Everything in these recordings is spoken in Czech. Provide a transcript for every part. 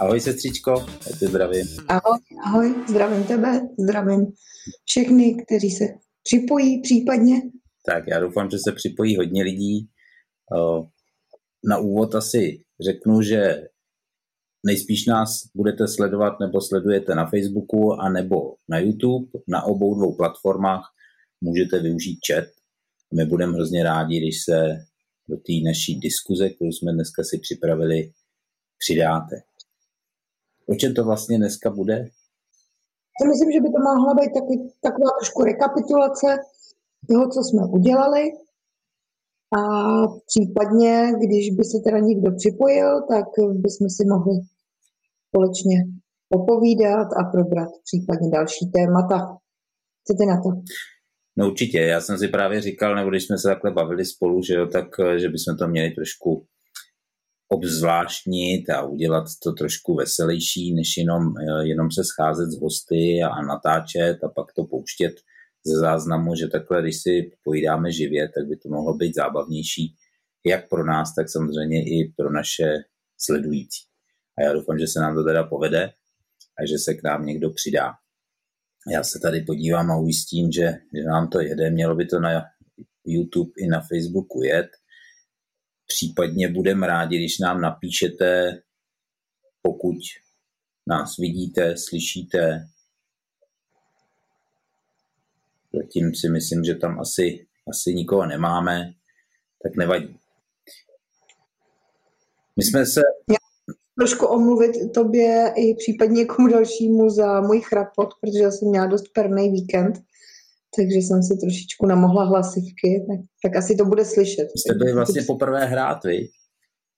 Ahoj sestřičko, já tě zdravím. Ahoj, ahoj, zdravím tebe, zdravím všechny, kteří se připojí případně. Tak já doufám, že se připojí hodně lidí. Na úvod asi řeknu, že nejspíš nás budete sledovat nebo sledujete na Facebooku a nebo na YouTube. Na obou dvou platformách můžete využít chat. My budeme hrozně rádi, když se do té naší diskuze, kterou jsme dneska si připravili, přidáte. O čem to vlastně dneska bude? Já myslím, že by to mohla být taky, taková trošku rekapitulace toho, co jsme udělali. A případně, když by se teda někdo připojil, tak bychom si mohli společně popovídat a probrat případně další témata. Ty na to? No určitě, já jsem si právě říkal, nebo když jsme se takhle bavili spolu, že jo, tak že bychom to měli trošku obzvláštnit a udělat to trošku veselější, než jenom, eh, jenom se scházet s hosty a natáčet a pak to pouštět ze záznamu, že takhle, když si pojídáme živě, tak by to mohlo být zábavnější jak pro nás, tak samozřejmě i pro naše sledující. A já doufám, že se nám to teda povede a že se k nám někdo přidá. Já se tady podívám a ujistím, že, že nám to jede. Mělo by to na YouTube i na Facebooku jet. Případně budeme rádi, když nám napíšete, pokud nás vidíte, slyšíte. Zatím si myslím, že tam asi, asi nikoho nemáme, tak nevadí. My jsme se... Já trošku omluvit tobě i případně někomu dalšímu za můj chrapot, protože já jsem měla dost perný víkend takže jsem si trošičku namohla hlasivky, tak, tak asi to bude slyšet. Jste byli vlastně poprvé hrát, vy?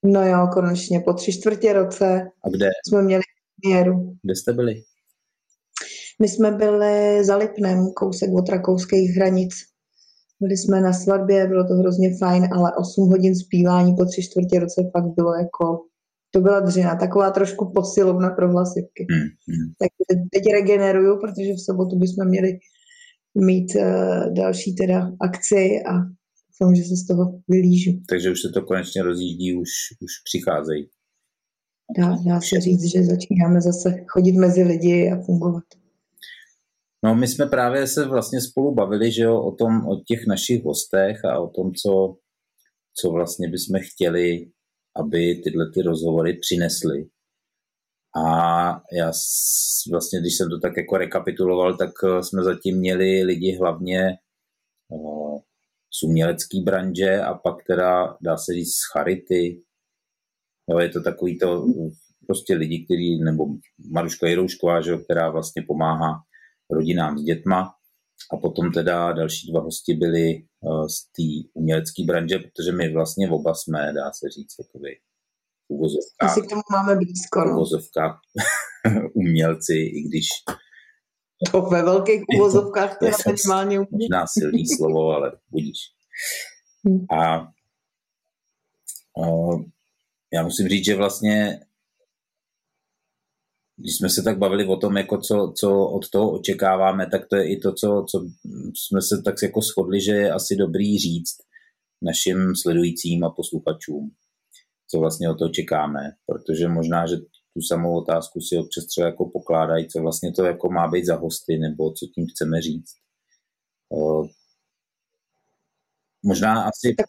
No jo, konečně, po tři čtvrtě roce A kde? jsme měli měru. Kde jste byli? My jsme byli za Lipnem, kousek od rakouských hranic. Byli jsme na svatbě, bylo to hrozně fajn, ale 8 hodin zpívání po tři čtvrtě roce fakt bylo jako, to byla dřina, taková trošku posilovna pro hlasivky. Hmm, hmm. Tak teď regeneruju, protože v sobotu bychom měli mít uh, další teda akci a doufám, že se z toho vylížu. Takže už se to konečně rozjíždí, už, už přicházejí. Dá, dá se říct, že začínáme zase chodit mezi lidi a fungovat. No, my jsme právě se vlastně spolu bavili, že jo, o tom, o těch našich hostech a o tom, co, co vlastně bychom chtěli, aby tyhle ty rozhovory přinesly. A já vlastně, když jsem to tak jako rekapituloval, tak eh, jsme zatím měli lidi hlavně uh, z umělecký branže a pak teda, dá se říct, z charity. Jo, je to takový to prostě lidi, kteří, nebo Maruška Jiroušková, že, která vlastně pomáhá rodinám s dětma. A potom teda další dva hosti byli uh, z té umělecké branže, protože my vlastně oba jsme, dá se říct, jakoby uvozovkách. Asi k tomu máme blízko. No. uvozovkách umělci, i když to ve velkých uvozovkách to je minimálně Možná silný slovo, ale budíš. Hmm. A, a já musím říct, že vlastně když jsme se tak bavili o tom, jako co, co od toho očekáváme, tak to je i to, co, co jsme se tak jako shodli, že je asi dobrý říct našim sledujícím a posluchačům co vlastně o to čekáme, protože možná, že tu samou otázku si občas třeba jako pokládají, co vlastně to jako má být za hosty, nebo co tím chceme říct. Možná asi... Tak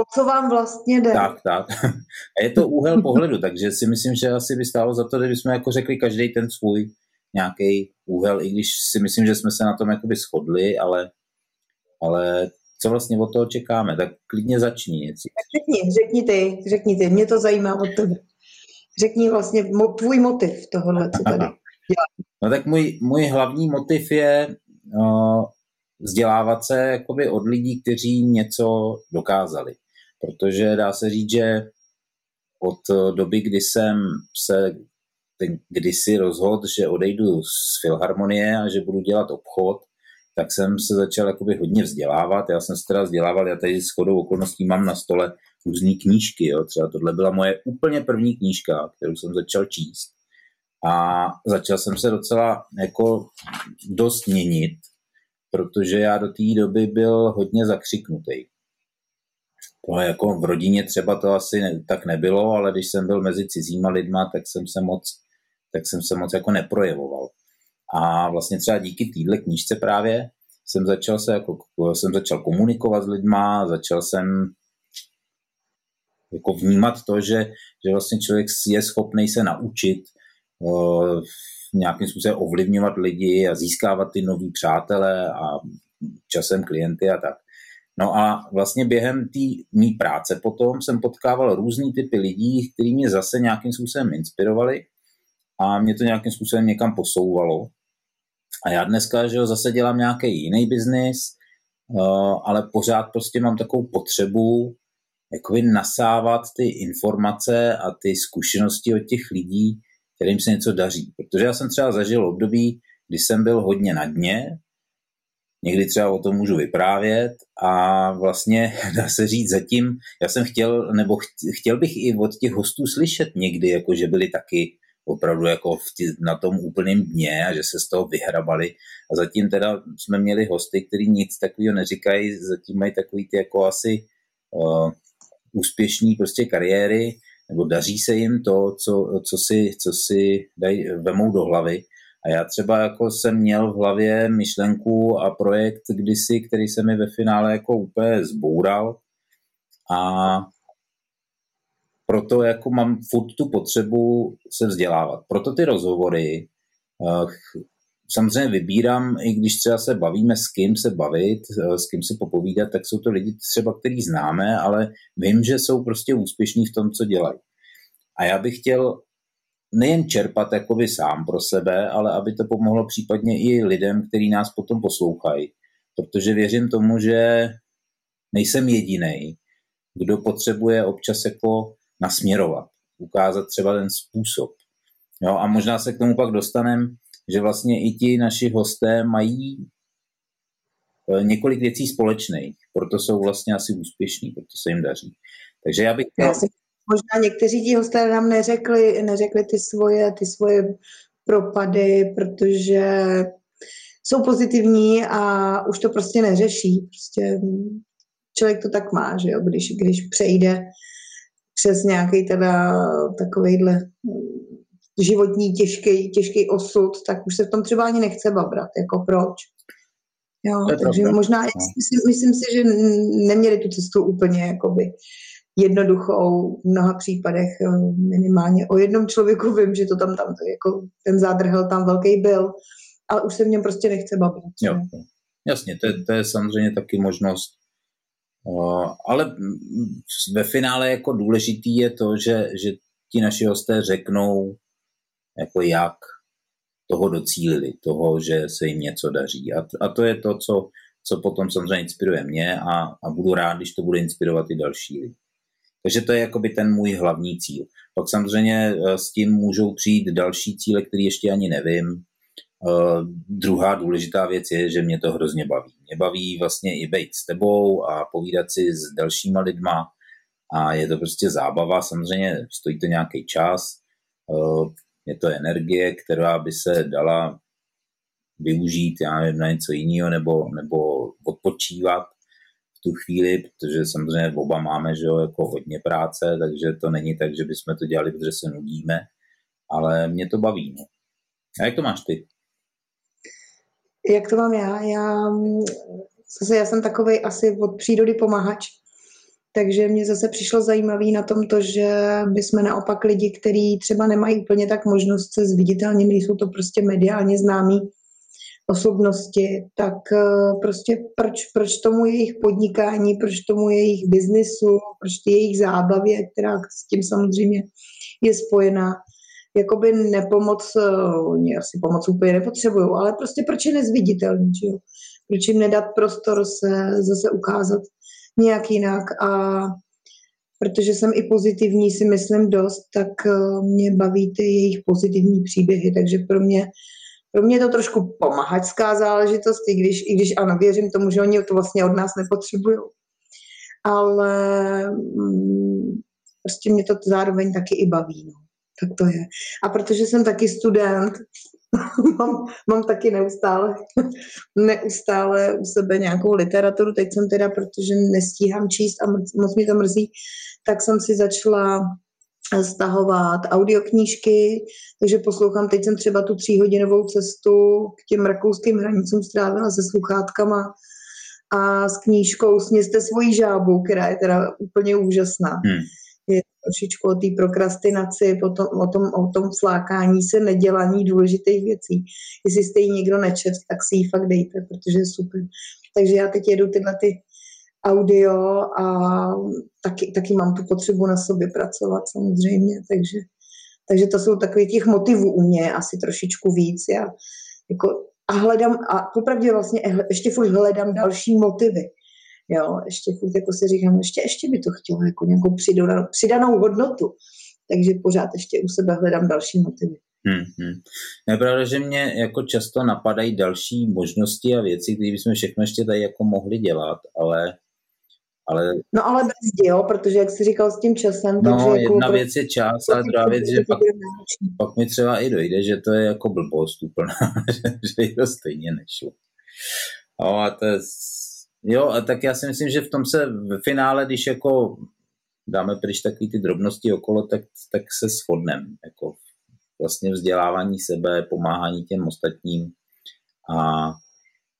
o co vám vlastně jde? Tak, tak. A je to úhel pohledu, takže si myslím, že asi by stálo za to, kdybychom jako řekli každý ten svůj nějaký úhel, i když si myslím, že jsme se na tom jakoby shodli, ale, ale co vlastně od toho čekáme, tak klidně začni. Řekni, řekni ty, řekni ty, mě to zajímá od tebe. Řekni vlastně mo, tvůj motiv tohohle, co tady No tak můj, můj hlavní motiv je uh, vzdělávat se jakoby od lidí, kteří něco dokázali. Protože dá se říct, že od doby, kdy jsem se kdysi rozhodl, že odejdu z Filharmonie a že budu dělat obchod, tak jsem se začal jakoby hodně vzdělávat. Já jsem se teda vzdělával, já tady s chodou okolností mám na stole různé knížky. Jo. Třeba tohle byla moje úplně první knížka, kterou jsem začal číst. A začal jsem se docela jako dost měnit, protože já do té doby byl hodně zakřiknutý. To jako v rodině třeba to asi ne, tak nebylo, ale když jsem byl mezi cizíma lidma, tak jsem se moc, tak jsem se moc jako neprojevoval. A vlastně třeba díky téhle knížce právě jsem začal se jako, jsem začal komunikovat s lidma, začal jsem jako vnímat to, že, že vlastně člověk je schopný se naučit uh, nějakým způsobem ovlivňovat lidi a získávat ty nový přátele a časem klienty a tak. No a vlastně během té mý práce potom jsem potkával různý typy lidí, kteří mě zase nějakým způsobem inspirovali a mě to nějakým způsobem někam posouvalo. A já dneska, že zase dělám nějaký jiný biznis, uh, ale pořád prostě mám takovou potřebu jakoby nasávat ty informace a ty zkušenosti od těch lidí, kterým se něco daří. Protože já jsem třeba zažil období, kdy jsem byl hodně na dně, někdy třeba o tom můžu vyprávět a vlastně dá se říct zatím, já jsem chtěl, nebo chtěl bych i od těch hostů slyšet někdy, jako že byli taky opravdu jako v tě, na tom úplném dně a že se z toho vyhrabali. A zatím teda jsme měli hosty, kteří nic takového neříkají, zatím mají takový ty jako asi uh, úspěšní prostě kariéry, nebo daří se jim to, co, co si, co si daj, vemou do hlavy. A já třeba jako jsem měl v hlavě myšlenku a projekt kdysi, který se mi ve finále jako úplně zboural a proto jako mám furt tu potřebu se vzdělávat. Proto ty rozhovory uh, samozřejmě vybírám, i když třeba se bavíme s kým se bavit, uh, s kým se popovídat, tak jsou to lidi třeba, který známe, ale vím, že jsou prostě úspěšní v tom, co dělají. A já bych chtěl nejen čerpat jakoby sám pro sebe, ale aby to pomohlo případně i lidem, kteří nás potom poslouchají. Protože věřím tomu, že nejsem jediný, kdo potřebuje občas jako nasměrovat, ukázat třeba ten způsob. Jo, a možná se k tomu pak dostaneme, že vlastně i ti naši hosté mají e, několik věcí společných, proto jsou vlastně asi úspěšní, proto se jim daří. Takže já bych... Já si, možná někteří ti hosté nám neřekli, neřekli ty svoje, ty svoje propady, protože jsou pozitivní a už to prostě neřeší. Prostě člověk to tak má, že jo, když, když přejde přes nějaký teda takovejhle životní těžký, těžký osud, tak už se v tom třeba ani nechce babrat, jako proč. Jo, takže pravda. možná, no. myslím, myslím si, že neměli tu cestu úplně jakoby jednoduchou v mnoha případech, minimálně o jednom člověku vím, že to tam, tam jako ten zádrhel tam velký byl, ale už se v něm prostě nechce babrat. Jo, jasně, to je, to je samozřejmě taky možnost ale ve finále jako důležitý je to, že, že ti naši hosté řeknou, jako jak toho docílili, toho, že se jim něco daří. A, a to je to, co, co potom samozřejmě inspiruje mě a, a budu rád, když to bude inspirovat i další lidi. Takže to je jakoby ten můj hlavní cíl. Pak samozřejmě eh, s tím můžou přijít další cíle, které ještě ani nevím. Uh, druhá důležitá věc je, že mě to hrozně baví. Mě baví vlastně i být s tebou a povídat si s dalšíma lidma a je to prostě zábava, samozřejmě stojí to nějaký čas, uh, je to energie, která by se dala využít, já nevím, na něco jiného nebo, nebo odpočívat v tu chvíli, protože samozřejmě oba máme že jo, jako hodně práce, takže to není tak, že bychom to dělali, protože se nudíme, ale mě to baví. No. A jak to máš ty? jak to mám já? Já, zase já jsem takový asi od přírody pomáhač, takže mě zase přišlo zajímavé na tom to, že bychom naopak lidi, kteří třeba nemají úplně tak možnost se zviditelnit, nejsou to prostě mediálně známí osobnosti, tak eh, prostě proč, proč tomu jejich podnikání, proč tomu jejich biznisu, proč ty jejich zábavě, která s tím samozřejmě je spojená, jakoby nepomoc, eh, oni asi pomoc úplně nepotřebují, ale prostě proč je nezviditelný, že jo? Proč jim nedat prostor se zase ukázat nějak jinak a protože jsem i pozitivní, si myslím dost, tak eh, mě baví ty jejich pozitivní příběhy, takže pro mě pro mě je to trošku pomáhačská záležitost, i když, i když ano, věřím tomu, že oni to vlastně od nás nepotřebují. Ale mm, prostě mě to zároveň taky i baví. No. tak to je. A protože jsem taky student, mám, mám taky neustále, neustále u sebe nějakou literaturu. Teď jsem teda, protože nestíhám číst a moc mě to mrzí, tak jsem si začala stahovat audioknížky, takže poslouchám, teď jsem třeba tu tříhodinovou cestu k těm rakouským hranicům strávila se sluchátkama a s knížkou Sněste svoji žábu, která je teda úplně úžasná. Hmm. Trošičku o té prokrastinaci, potom, o, tom, o tom flákání se, nedělání důležitých věcí. Jestli jste ji někdo nečet, tak si ji fakt dejte, protože je super. Takže já teď jedu tyhle ty audio a taky, taky mám tu potřebu na sobě pracovat samozřejmě, takže, takže to jsou takové těch motivů u mě asi trošičku víc. Já jako, a hledám, a popravdě vlastně ještě furt hledám další motivy. Jo, ještě furt jako si říkám, ještě, ještě by to chtělo jako nějakou přidanou, přidanou hodnotu. Takže pořád ještě u sebe hledám další motivy. Hmm, hmm. Je pravda, že mě jako často napadají další možnosti a věci, které bychom všechno ještě tady jako mohli dělat, ale ale... No ale bez jo, protože jak jsi říkal s tím časem, no, takže jako jedna věc je čas, ale druhá věc, že pak, pak mi třeba i dojde, že to je jako blbost úplná, že to stejně nešlo. No a to je, jo, a tak já si myslím, že v tom se v finále, když jako dáme pryč takový ty drobnosti okolo, tak, tak se shodneme. Jako vlastně vzdělávání sebe, pomáhání těm ostatním a,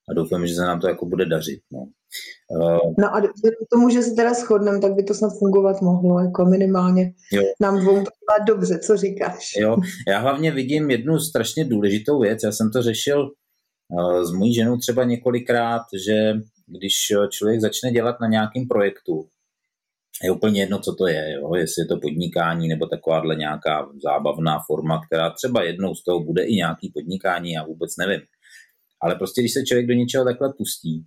a doufám, že se nám to jako bude dařit. No. Uh, no a k tomu, že se teda shodneme, tak by to snad fungovat mohlo, jako minimálně jo. nám dvou dobře, co říkáš. Jo, já hlavně vidím jednu strašně důležitou věc, já jsem to řešil uh, s mojí ženou třeba několikrát, že když člověk začne dělat na nějakém projektu, je úplně jedno, co to je, jo? jestli je to podnikání nebo takováhle nějaká zábavná forma, která třeba jednou z toho bude i nějaký podnikání, já vůbec nevím. Ale prostě, když se člověk do něčeho takhle pustí,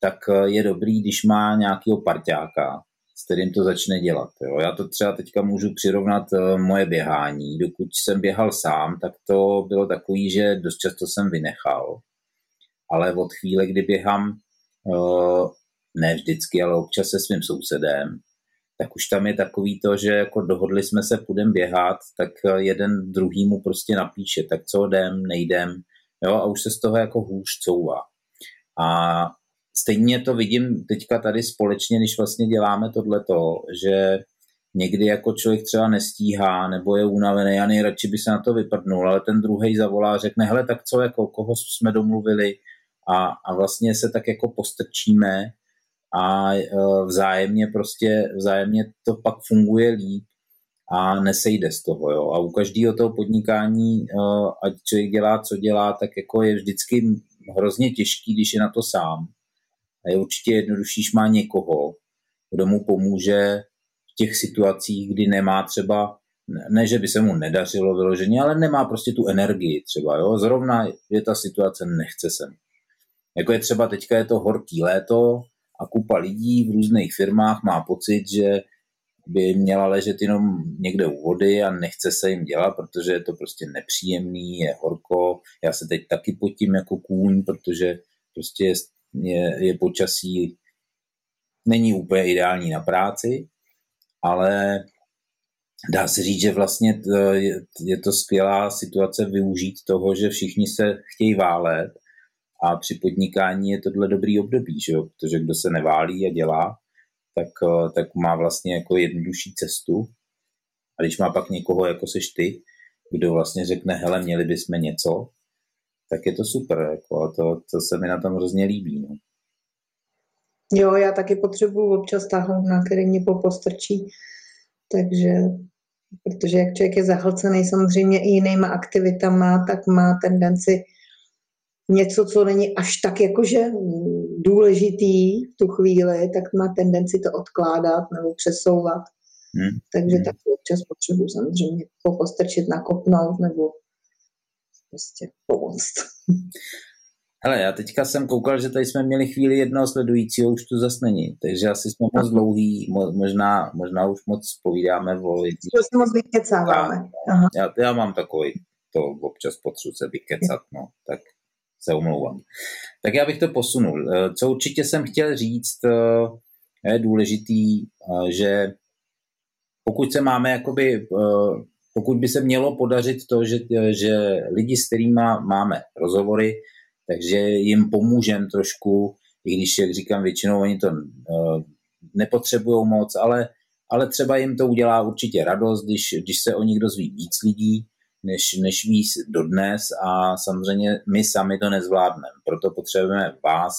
tak eh, je dobrý, když má nějakého parťáka, s kterým to začne dělat. Jo. Já to třeba teďka můžu přirovnat eh, moje běhání. Dokud jsem běhal sám, tak to bylo takový, že dost často jsem vynechal. Ale od chvíle, kdy běhám, eh, ne vždycky, ale občas se svým sousedem, tak už tam je takový to, že jako dohodli jsme se, půjdem běhat, tak jeden druhýmu prostě napíše, tak co jdem, nejdem, jo, a už se z toho jako hůř couvá. A stejně to vidím teďka tady společně, když vlastně děláme tohleto, že někdy jako člověk třeba nestíhá nebo je unavený a nejradši by se na to vyprdnul, ale ten druhý zavolá a řekne, hele, tak co, jako koho jsme domluvili a, a vlastně se tak jako postrčíme a e, vzájemně prostě, vzájemně to pak funguje líp a nesejde z toho, jo. A u každého toho podnikání, e, ať člověk dělá, co dělá, tak jako je vždycky hrozně těžký, když je na to sám a je určitě jednodušší, když má někoho, kdo mu pomůže v těch situacích, kdy nemá třeba, ne, že by se mu nedařilo vyloženě, ale nemá prostě tu energii třeba, jo? zrovna je ta situace, nechce se mu. Jako je třeba teďka je to horký léto a kupa lidí v různých firmách má pocit, že by měla ležet jenom někde u vody a nechce se jim dělat, protože je to prostě nepříjemný, je horko. Já se teď taky potím jako kůň, protože prostě je je, je počasí, není úplně ideální na práci, ale dá se říct, že vlastně je to skvělá situace využít toho, že všichni se chtějí válet a při podnikání je tohle dobrý období, že jo? protože kdo se neválí a dělá, tak, tak má vlastně jako jednodušší cestu. A když má pak někoho, jako seš ty, kdo vlastně řekne, hele, měli bychom něco, tak je to super. Jako, a to, to se mi na tom hrozně líbí. No. Jo, já taky potřebuji občas táhnout, na který mě popostrčí. Takže, protože jak člověk je zahlcený samozřejmě i jinýma aktivitama, tak má tendenci něco, co není až tak jakože důležitý v tu chvíli, tak má tendenci to odkládat nebo přesouvat. Hmm. Takže hmm. tak občas potřebuji samozřejmě popostrčit, nakopnout nebo prostě pomoct. Hele, já teďka jsem koukal, že tady jsme měli chvíli jednoho sledujícího, už tu zase není, takže asi jsme moc dlouhý, možná, možná už moc povídáme o lidí. To se moc vykecáváme. Já, já mám takový, to občas potřebuji se vykecat, no, tak se omlouvám. Tak já bych to posunul. Eh, co určitě jsem chtěl říct, eh, je důležitý, eh, že pokud se máme jakoby pokud by se mělo podařit to, že, že lidi, s kterými máme rozhovory, takže jim pomůžeme trošku, i když, jak říkám, většinou oni to nepotřebují moc, ale, ale třeba jim to udělá určitě radost, když, když se o nich dozví víc lidí, než, než ví dodnes a samozřejmě my sami to nezvládneme. Proto potřebujeme vás,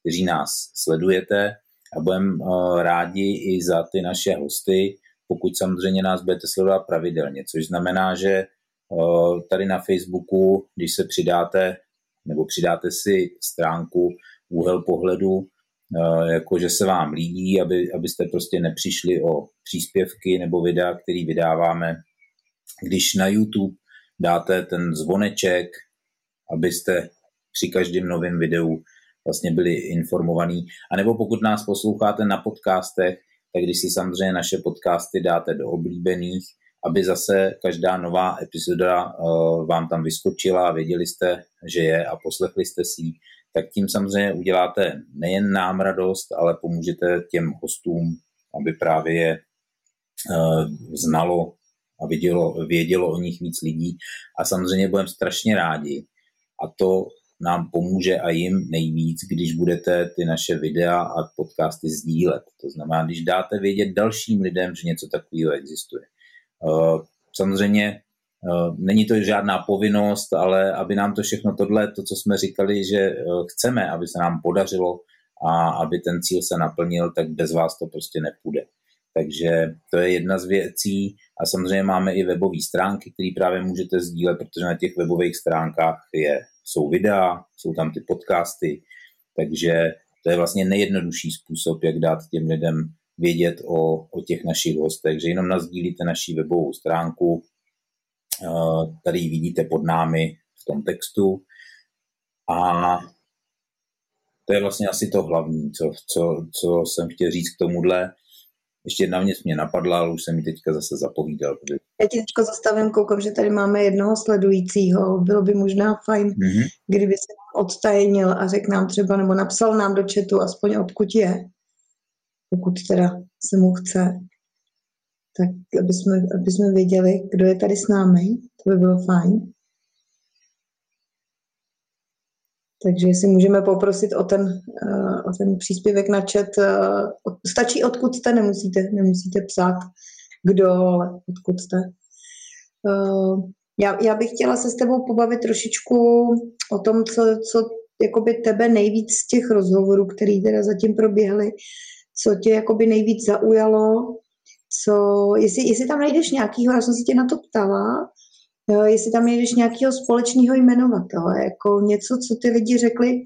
kteří nás sledujete a budeme uh, rádi i za ty naše hosty, pokud samozřejmě nás budete sledovat pravidelně, což znamená, že uh, tady na Facebooku, když se přidáte nebo přidáte si stránku úhel pohledu, uh, jako že se vám líbí, aby, abyste prostě nepřišli o příspěvky nebo videa, který vydáváme. Když na YouTube dáte ten zvoneček, abyste při každém novém videu vlastně byli informovaní. A nebo pokud nás posloucháte na podcastech, tak když si samozřejmě naše podcasty dáte do oblíbených, aby zase každá nová epizoda uh, vám tam vyskočila a věděli jste, že je a poslechli jste si ji, tak tím samozřejmě uděláte nejen nám radost, ale pomůžete těm hostům, aby právě je uh, znalo a vědělo, vědělo o nich víc lidí. A samozřejmě budeme strašně rádi. A to nám pomůže a jim nejvíc, když budete ty naše videa a podcasty sdílet. To znamená, když dáte vědět dalším lidem, že něco takového existuje. Eh, samozřejmě eh, není to žádná povinnost, ale aby nám to všechno tohle, to, co jsme říkali, že eh, chceme, aby se nám podařilo a aby ten cíl se naplnil, tak bez vás to prostě nepůjde. Takže to je jedna z věcí a samozřejmě máme i webové stránky, které právě můžete sdílet, protože na těch webových stránkách je jsou videa, jsou tam ty podcasty, takže to je vlastně nejjednodušší způsob, jak dát těm lidem vědět o, o těch našich hostech, že jenom nazdílíte naší webovou stránku, eh, tady ji vidíte pod námi v tom textu a to je vlastně asi to hlavní, co, co, co jsem chtěl říct k tomuhle. Ještě jedna věc mě napadla, ale už jsem mi teďka zase zapovídal. Já ti teďka zastavím, koukám, že tady máme jednoho sledujícího. Bylo by možná fajn, mm-hmm. kdyby se nám odtajnil a řekl nám třeba, nebo napsal nám do chatu aspoň odkud je, pokud teda se mu chce. Tak aby jsme, aby jsme věděli, kdo je tady s námi, to by bylo fajn. Takže si můžeme poprosit o ten, o ten příspěvek na chat. Uh, stačí odkud jste, nemusíte, nemusíte psát kdo, ale odkud jste. Uh, já, já bych chtěla se s tebou pobavit trošičku o tom, co, co jakoby tebe nejvíc z těch rozhovorů, který teda zatím proběhly, co tě jakoby nejvíc zaujalo, co, jestli, jestli tam najdeš nějakýho, já jsem se tě na to ptala, jestli tam jedeš nějakého společného jmenovatele, jako něco, co ty lidi řekli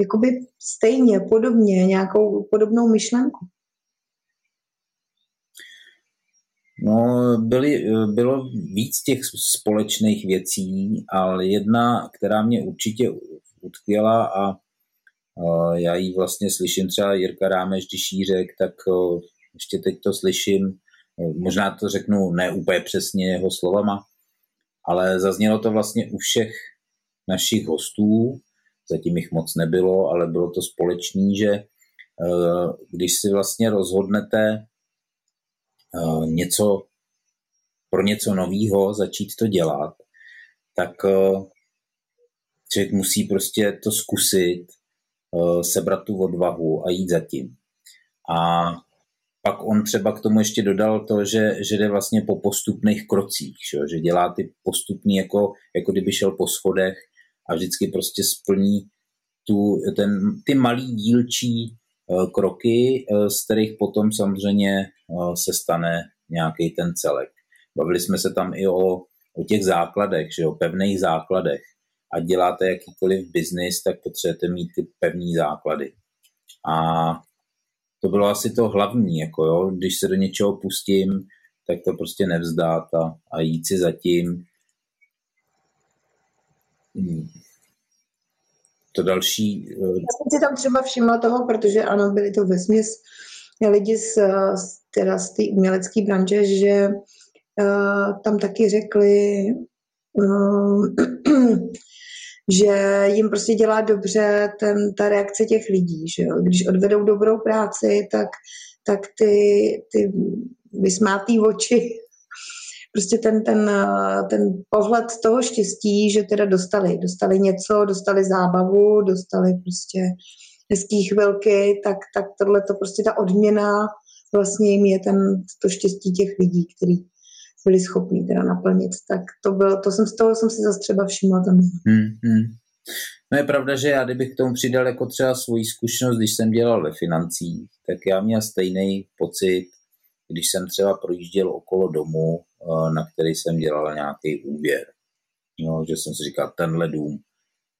jakoby stejně, podobně, nějakou podobnou myšlenku. No, byly, bylo víc těch společných věcí, ale jedna, která mě určitě utkvěla a, já ji vlastně slyším třeba Jirka Rámeš, když jí řek, tak ještě teď to slyším, možná to řeknu ne úplně přesně jeho slovama, ale zaznělo to vlastně u všech našich hostů, zatím jich moc nebylo, ale bylo to společný, že eh, když si vlastně rozhodnete eh, něco pro něco nového začít to dělat, tak eh, člověk musí prostě to zkusit, sebrat tu odvahu a jít za tím. A pak on třeba k tomu ještě dodal to, že, že jde vlastně po postupných krocích, že, že dělá ty postupný, jako, jako kdyby šel po schodech a vždycky prostě splní tu, ten, ty malý dílčí uh, kroky, uh, z kterých potom samozřejmě uh, se stane nějaký ten celek. Bavili jsme se tam i o, o těch základech, že o pevných základech. A děláte jakýkoliv biznis, tak potřebujete mít ty pevné základy. A to bylo asi to hlavní, jako jo, když se do něčeho pustím, tak to prostě nevzdát a, a jít si zatím. Hmm. To další... Eh, Já jsem si tam třeba všimla toho, protože ano, byli to vesměs lidi z, z, teda z té umělecké branže, že uh, tam taky řekli, uh, že jim prostě dělá dobře ten, ta reakce těch lidí. Že jo? Když odvedou dobrou práci, tak, tak ty, ty vysmátý oči prostě ten, ten, ten pohled toho štěstí, že teda dostali, dostali něco, dostali zábavu, dostali prostě hezký chvilky, tak, tak tohle to prostě ta odměna vlastně jim je ten, to štěstí těch lidí, který byli schopní teda naplnit. Tak to bylo, to jsem, z toho jsem si zase třeba všimla tam. Hmm, hmm. No je pravda, že já kdybych k tomu přidal jako třeba svoji zkušenost, když jsem dělal ve financích, tak já měl stejný pocit, když jsem třeba projížděl okolo domu, eh, na který jsem dělal nějaký úvěr. No, že jsem si říkal, tenhle dům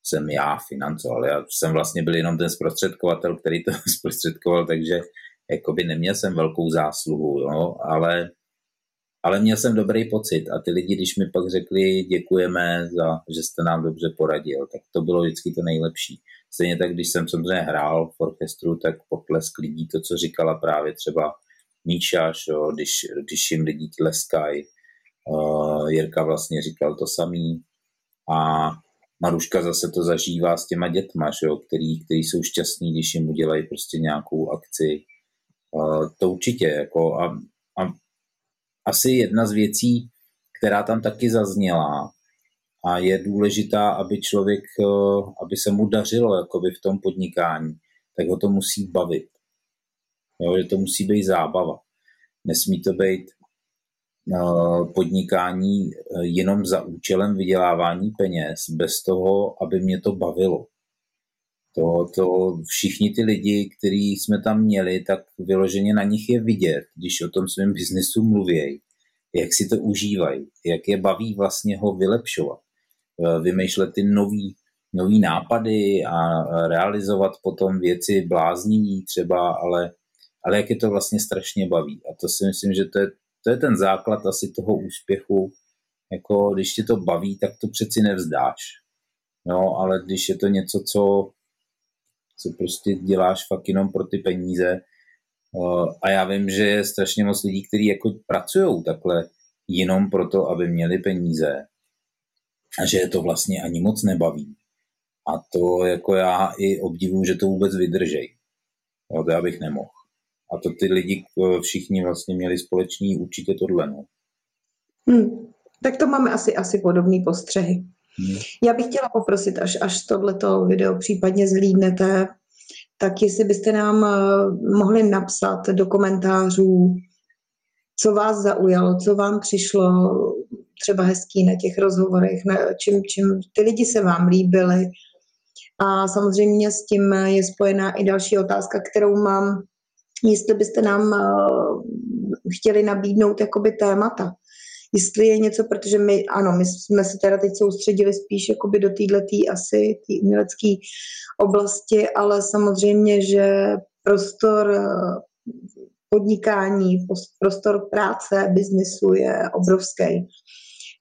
jsem já financoval. Já jsem vlastně byl jenom ten zprostředkovatel, který to zprostředkoval, takže jakoby neměl jsem velkou zásluhu, jo, ale, ale měl jsem dobrý pocit a ty lidi, když mi pak řekli děkujeme za, že jste nám dobře poradil, tak to bylo vždycky to nejlepší. Stejně tak, když jsem samozřejmě hrál v orchestru, tak potlesk lidí, to, co říkala právě třeba Míša, jo, když, když jim lidi tleskají, uh, Jirka vlastně říkal to samý a Maruška zase to zažívá s těma dětma, že jo, který, který jsou šťastní, když jim udělají prostě nějakou akci. Uh, to určitě, jako a, a asi jedna z věcí, která tam taky zazněla a je důležitá, aby člověk, uh, aby se mu dařilo jakoby v tom podnikání, tak ho to musí bavit. Jo, že to musí být zábava. Nesmí to být uh, podnikání uh, jenom za účelem vydělávání peněz, bez toho, aby mě to bavilo. To, to všichni ty lidi, který jsme tam měli, tak vyloženě na nich je vidět, když o tom svém biznesu mluví, jak si to užívají, jak je baví vlastně ho vylepšovat, uh, vymýšlet ty nový, nový nápady a realizovat potom věci bláznivý třeba, ale ale jak je to vlastně strašně baví. A to si myslím, že to je, to je ten základ asi toho úspěchu. Jako když tě to baví, tak to přeci nevzdáš. No, ale když je to něco, co, co prostě děláš fakt jenom pro ty peníze, a já vím, že je strašně moc lidí, kteří jako pracují takhle jenom proto, aby měli peníze a že je to vlastně ani moc nebaví. A to jako já i obdivuju, že to vůbec vydržej. Jo, to já bych nemohl. A to ty lidi eh, všichni vlastně měli společný určitě tohle. No. Hmm. Tak to máme asi, asi podobné postřehy. Hmm. Já bych chtěla poprosit, až, až tohleto video případně zhlídnete, tak jestli byste nám uh, mohli napsat do komentářů, co vás zaujalo, co vám přišlo třeba hezký na těch rozhovorech, na čím, čím ty lidi se vám líbily. A samozřejmě s tím je spojená i další otázka, kterou mám jestli byste nám uh, chtěli nabídnout jakoby témata. Jestli je něco, protože my, ano, my jsme se teda teď soustředili spíš jakoby do této asi tý umělecké oblasti, ale samozřejmě, že prostor eh, podnikání, prostor práce, biznesu je obrovský.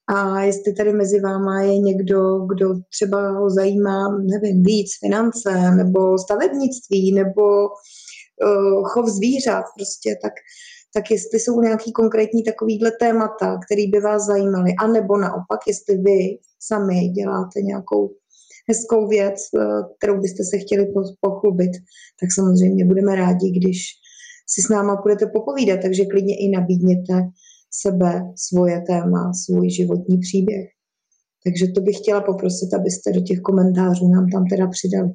A jestli tady mezi váma je někdo, kdo třeba ho zajímá, nevím, víc finance, nebo stavebnictví, nebo chov zvířat prostě, tak, tak jestli jsou nějaký konkrétní takovýhle témata, které by vás zajímaly, anebo naopak, jestli vy sami děláte nějakou hezkou věc, uh, kterou byste se chtěli pochlubit, tak samozřejmě budeme rádi, když si s náma budete popovídat, takže klidně i nabídněte sebe, svoje téma, svůj životní příběh. Takže to bych chtěla poprosit, abyste do těch komentářů nám tam teda přidali.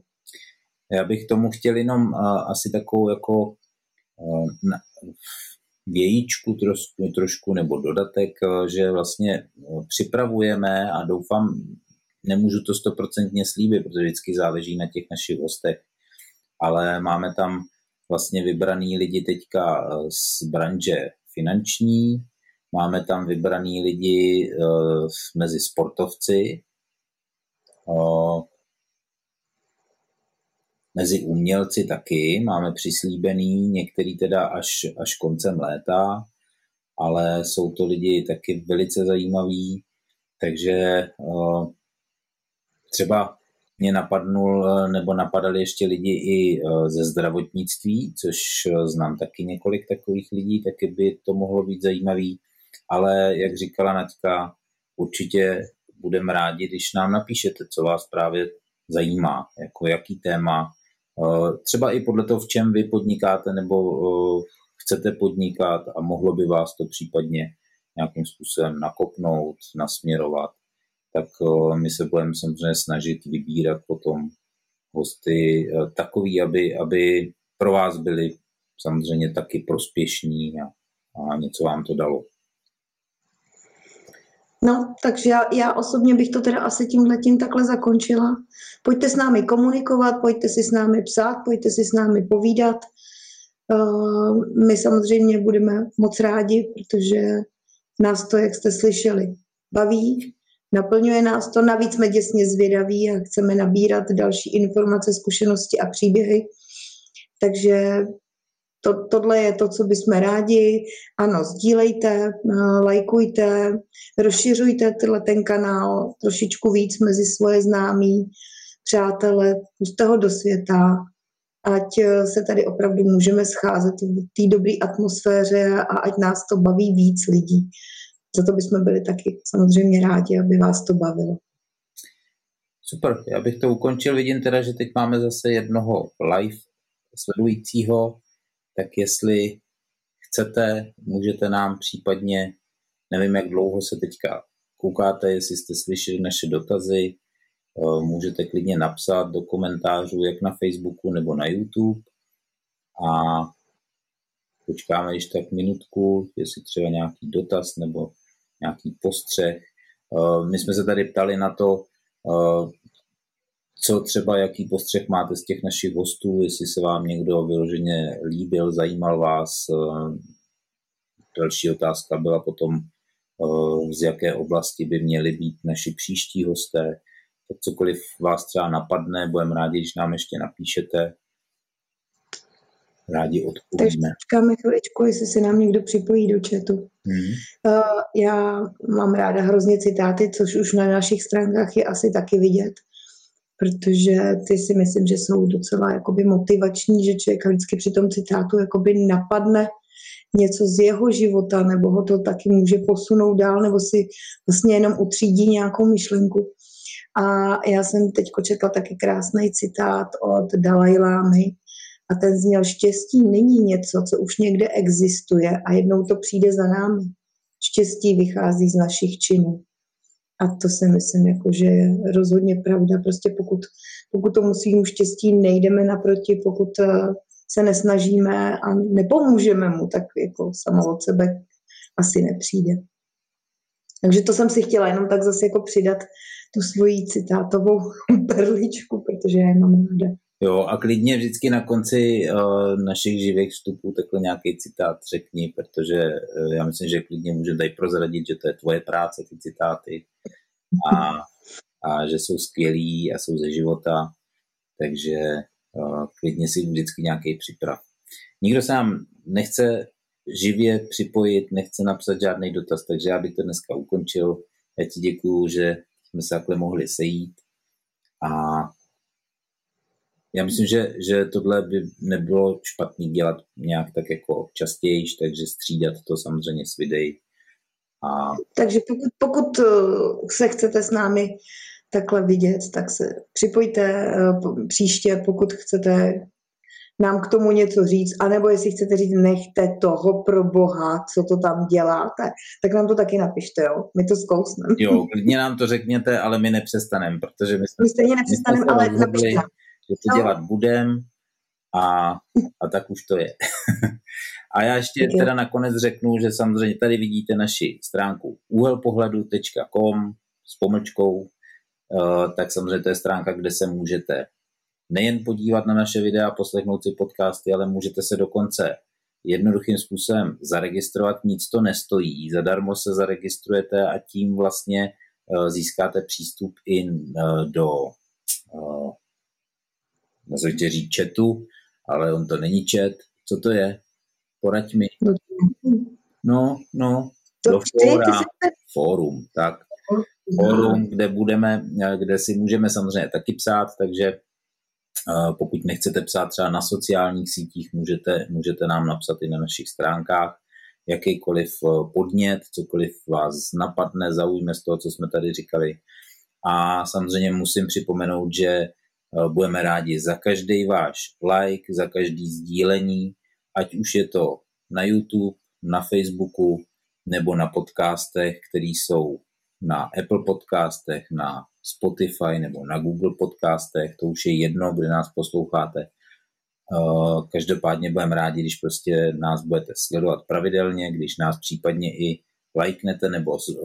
Já bych tomu chtěl jenom uh, asi takovou jako na, vějíčku trošku, trošku nebo dodatek, že vlastně uh, připravujeme a doufám, nemůžu to stoprocentně slíbit, protože vždycky záleží na těch našich hostech, ale máme tam vlastně vybraný lidi teďka z branže finanční, máme tam vybraný lidi uh, mezi sportovci, Mezi umělci taky. Máme přislíbený, některý teda až, až koncem léta, ale jsou to lidi taky velice zajímaví, takže uh, třeba mě napadnul, nebo napadali ještě lidi i uh, ze zdravotnictví, což znám taky několik takových lidí, taky by to mohlo být zajímavý, ale jak říkala Naďka, určitě budeme rádi, když nám napíšete, co vás právě zajímá, jako jaký téma, Eh, třeba i podle toho, v čem vy podnikáte nebo eh, chcete podnikat a mohlo by vás to případně nějakým způsobem nakopnout, nasměrovat, tak eh, my se budeme samozřejmě snažit vybírat potom hosty eh, takový, aby, aby pro vás byli samozřejmě taky prospěšní a, a něco vám to dalo. No, takže já, já osobně bych to teda asi tímhle tím takhle zakončila. Pojďte s námi komunikovat, pojďte si s námi psát, pojďte si s námi povídat. Uh, my samozřejmě budeme moc rádi, protože nás to, jak jste slyšeli, baví, naplňuje nás to, navíc jsme děsně zvědaví a chceme nabírat další informace, zkušenosti a příběhy. Takže to, tohle je to, co bychom rádi. Ano, sdílejte, eh, lajkujte, rozšiřujte tenhle ten kanál trošičku víc mezi svoje známí, přátele, puste ho do světa, ať eh, se tady opravdu můžeme scházet v té dobré atmosféře a ať nás to baví víc lidí. Za to bychom byli taky samozřejmě rádi, aby vás to bavilo. Super, já bych to ukončil. Vidím teda, že teď máme zase jednoho live sledujícího, tak jestli chcete, můžete nám případně, nevím, jak dlouho se teďka koukáte, jestli jste slyšeli naše dotazy, eh, můžete klidně napsat do komentářů, jak na Facebooku nebo na YouTube. A počkáme ještě tak minutku, jestli třeba nějaký dotaz nebo nějaký postřeh. Eh, my jsme se tady ptali na to, eh, co třeba, jaký postřeh máte z těch našich hostů, jestli se vám někdo vyloženě líbil, zajímal vás. Eh, další otázka byla potom, eh, z jaké oblasti by měli být naši příští hosté. Tak cokoliv vás třeba napadne, budeme rádi, když nám ještě napíšete. Rádi odpovíme. Takže počkáme chviličku, jestli se nám někdo připojí do chatu. Hmm. Já mám ráda hrozně citáty, což už na našich stránkách je asi taky vidět protože ty si myslím, že jsou docela jakoby motivační, že člověk vždycky při tom citátu jakoby napadne něco z jeho života, nebo ho to taky může posunout dál, nebo si vlastně jenom utřídí nějakou myšlenku. A já jsem teď četla taky krásný citát od Dalai Lámy a ten zněl, štěstí není něco, co už někde existuje a jednou to přijde za námi. Štěstí vychází z našich činů. A to si myslím, jako, že je rozhodně pravda. Prostě pokud, pokud tomu svým štěstí nejdeme naproti, pokud eh, se nesnažíme a nepomůžeme mu, tak jako samo od sebe asi nepřijde. Takže to jsem si chtěla jenom tak zase jako přidat tu svoji citátovou perličku, protože já mám ráda. Jo, a klidně vždycky na konci uh, našich živých vstupů takhle nějaký citát řekni, protože uh, já myslím, že klidně můžeme tady prozradit, že to je tvoje práce, ty citáty a, a že jsou skvělí a jsou ze života, takže uh, klidně si vždycky nějaký připrav. Nikdo se nám nechce živě připojit, nechce napsat žádný dotaz, takže já bych to dneska ukončil. Já ti děkuju, že jsme se takhle mohli sejít a já myslím, že, že tohle by nebylo špatný dělat nějak tak jako častěji, takže střídat to samozřejmě s videí. A... Takže pokud, pokud eh, se chcete s námi takhle vidět, tak se připojte eh, příště, pokud chcete nám k tomu něco říct, anebo jestli chcete říct, nechte toho pro boha, co to tam děláte, tak nám to taky napište, jo? My to zkousneme. Jo, klidně nám to řekněte, ale my nepřestaneme, protože my jsme, my stejně nepřestaneme, ale napište že to no. dělat budem a, a tak už to je. a já ještě teda nakonec řeknu, že samozřejmě tady vidíte naši stránku úhelpohledu.com s pomlčkou, uh, tak samozřejmě to je stránka, kde se můžete nejen podívat na naše videa, poslechnout si podcasty, ale můžete se dokonce jednoduchým způsobem zaregistrovat, nic to nestojí, zadarmo se zaregistrujete a tím vlastně uh, získáte přístup i uh, do nazvětě říct chatu, ale on to není chat. Co to je? Poraď mi. No, no, do fóra, fórum, tak. Fórum, kde budeme, kde si můžeme samozřejmě taky psát, takže pokud nechcete psát třeba na sociálních sítích, můžete, můžete nám napsat i na našich stránkách jakýkoliv podnět, cokoliv vás napadne, zaujme z toho, co jsme tady říkali. A samozřejmě musím připomenout, že Eh, budeme rádi za každý váš like, za každý sdílení, ať už je to na YouTube, na Facebooku nebo na podcastech, které jsou na Apple podcastech, na Spotify nebo na Google podcastech, to už je jedno, kde nás posloucháte. Eh, každopádně budeme rádi, když prostě nás budete sledovat pravidelně, když nás případně i lajknete nebo eh,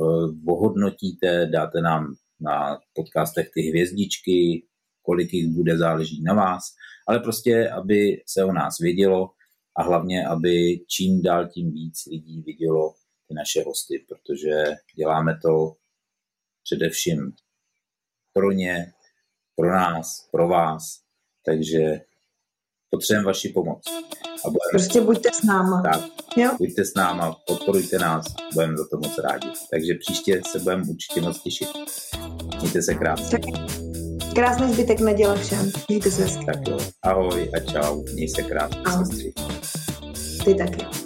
ohodnotíte, dáte nám na podcastech ty hvězdičky, kolik jich bude, záleží na vás, ale prostě, aby se o nás vědělo a hlavně, aby čím dál tím víc lidí vidělo ty naše hosty, protože děláme to především pro ně, pro nás, pro vás, takže potřebujeme vaši pomoc. A budeme... Prostě buďte s náma. Tak, jo? buďte s náma, podporujte nás, budeme za to moc rádi. Takže příště se budeme určitě moc těšit. Mějte se krásně. Tak. Krásný zbytek neděle všem. Mějte se Tak jo. Ahoj a čau. Měj se krásně, Ahoj. Ty taky.